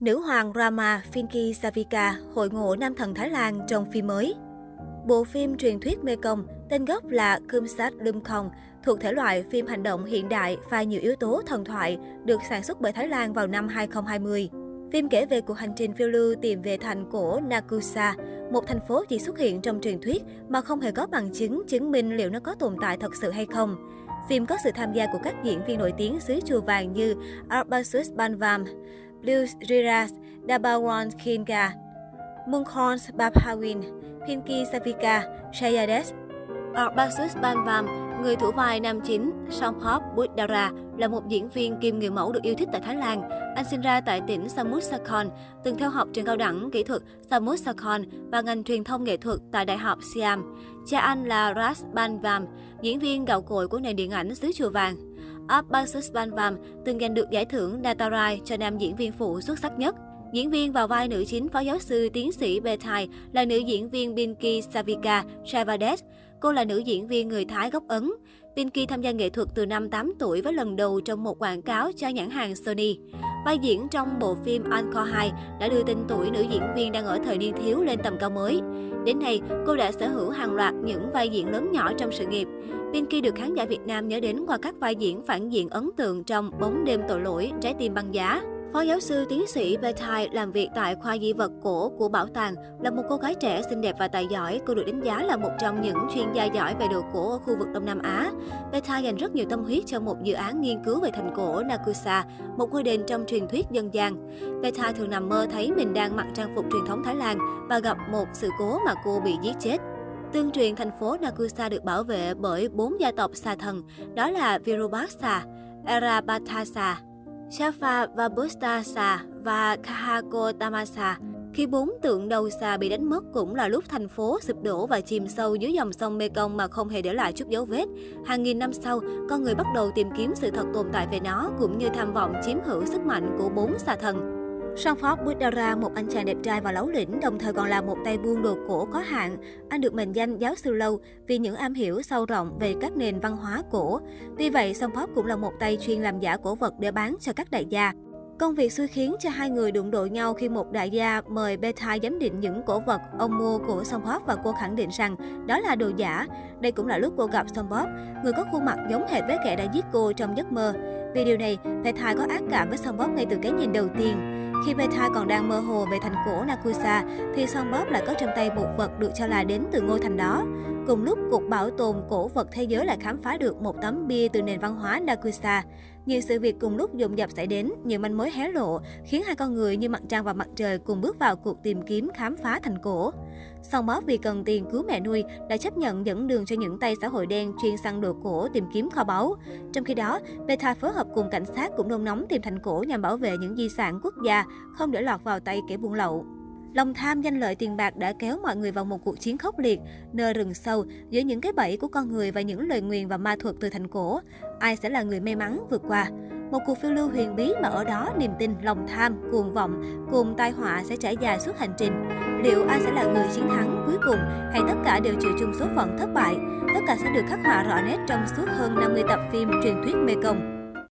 Nữ hoàng Rama Finki Savika hội ngộ nam thần Thái Lan trong phim mới. Bộ phim truyền thuyết Mekong, tên gốc là Kumsat Lumkong, thuộc thể loại phim hành động hiện đại và nhiều yếu tố thần thoại, được sản xuất bởi Thái Lan vào năm 2020. Phim kể về cuộc hành trình phiêu lưu tìm về thành cổ Nakusa, một thành phố chỉ xuất hiện trong truyền thuyết mà không hề có bằng chứng chứng minh liệu nó có tồn tại thật sự hay không. Phim có sự tham gia của các diễn viên nổi tiếng xứ chùa vàng như Arbasus Banvam, Blues Riras, Dabawan Kinga, Munkhons Babhawin, Pinky Savika, Shayades. Arbasus Banvam, người thủ vai nam chính Songpop Buddhara, là một diễn viên kim người mẫu được yêu thích tại Thái Lan. Anh sinh ra tại tỉnh Samut Sakhon, từng theo học trường cao đẳng kỹ thuật Samut Sakhon và ngành truyền thông nghệ thuật tại Đại học Siam. Cha anh là Ras Banvam, diễn viên gạo cội của nền điện ảnh xứ chùa vàng. Abbasus Banvam từng giành được giải thưởng Natarai cho nam diễn viên phụ xuất sắc nhất. Diễn viên vào vai nữ chính phó giáo sư tiến sĩ Bethai là nữ diễn viên Binky Savika Chavades. Cô là nữ diễn viên người Thái gốc Ấn. Binky tham gia nghệ thuật từ năm 8 tuổi với lần đầu trong một quảng cáo cho nhãn hàng Sony. Vai diễn trong bộ phim Encore 2 đã đưa tên tuổi nữ diễn viên đang ở thời niên thiếu lên tầm cao mới. Đến nay, cô đã sở hữu hàng loạt những vai diễn lớn nhỏ trong sự nghiệp. Pinky được khán giả Việt Nam nhớ đến qua các vai diễn phản diện ấn tượng trong Bóng đêm tội lỗi, Trái tim băng giá. Phó giáo sư tiến sĩ Betai làm việc tại khoa di vật cổ của bảo tàng, là một cô gái trẻ xinh đẹp và tài giỏi. Cô được đánh giá là một trong những chuyên gia giỏi về đồ cổ ở khu vực Đông Nam Á. Betai dành rất nhiều tâm huyết cho một dự án nghiên cứu về thành cổ Nakusa, một ngôi đền trong truyền thuyết dân gian. Betai thường nằm mơ thấy mình đang mặc trang phục truyền thống Thái Lan và gặp một sự cố mà cô bị giết chết. Tương truyền thành phố Nakusa được bảo vệ bởi bốn gia tộc xà thần, đó là Virubaksa, Arabatasa, Shafa Vabustasa và Kahako Tamasa. Khi bốn tượng đầu xà bị đánh mất cũng là lúc thành phố sụp đổ và chìm sâu dưới dòng sông Mekong mà không hề để lại chút dấu vết. Hàng nghìn năm sau, con người bắt đầu tìm kiếm sự thật tồn tại về nó cũng như tham vọng chiếm hữu sức mạnh của bốn xà thần. Songpop Buddhara, một anh chàng đẹp trai và lấu lĩnh, đồng thời còn là một tay buôn đồ cổ có hạn. Anh được mệnh danh giáo sư lâu vì những am hiểu sâu rộng về các nền văn hóa cổ. Tuy vậy, Songpop cũng là một tay chuyên làm giả cổ vật để bán cho các đại gia. Công việc xui khiến cho hai người đụng độ nhau khi một đại gia mời Beta giám định những cổ vật ông mua của Song Pop và cô khẳng định rằng đó là đồ giả. Đây cũng là lúc cô gặp Song Pop, người có khuôn mặt giống hệt với kẻ đã giết cô trong giấc mơ. Vì điều này, Beta có ác cảm với Song Pop ngay từ cái nhìn đầu tiên. Khi Beta còn đang mơ hồ về thành cổ Nakusa, thì Son Bob lại có trong tay một vật được cho là đến từ ngôi thành đó. Cùng lúc, Cục Bảo tồn Cổ vật Thế giới lại khám phá được một tấm bia từ nền văn hóa Nakusa. Nhiều sự việc cùng lúc dồn dập xảy đến, nhiều manh mối hé lộ, khiến hai con người như mặt trăng và mặt trời cùng bước vào cuộc tìm kiếm khám phá thành cổ. Song bóp vì cần tiền cứu mẹ nuôi đã chấp nhận dẫn đường cho những tay xã hội đen chuyên săn đồ cổ tìm kiếm kho báu. Trong khi đó, Beta phối hợp cùng cảnh sát cũng nôn nóng tìm thành cổ nhằm bảo vệ những di sản quốc gia, không để lọt vào tay kẻ buôn lậu. Lòng tham danh lợi tiền bạc đã kéo mọi người vào một cuộc chiến khốc liệt, nơi rừng sâu giữa những cái bẫy của con người và những lời nguyền và ma thuật từ thành cổ. Ai sẽ là người may mắn vượt qua? Một cuộc phiêu lưu huyền bí mà ở đó niềm tin, lòng tham, cuồng vọng cùng tai họa sẽ trải dài suốt hành trình. Liệu ai sẽ là người chiến thắng cuối cùng hay tất cả đều chịu chung số phận thất bại? Tất cả sẽ được khắc họa rõ nét trong suốt hơn 50 tập phim truyền thuyết Mekong.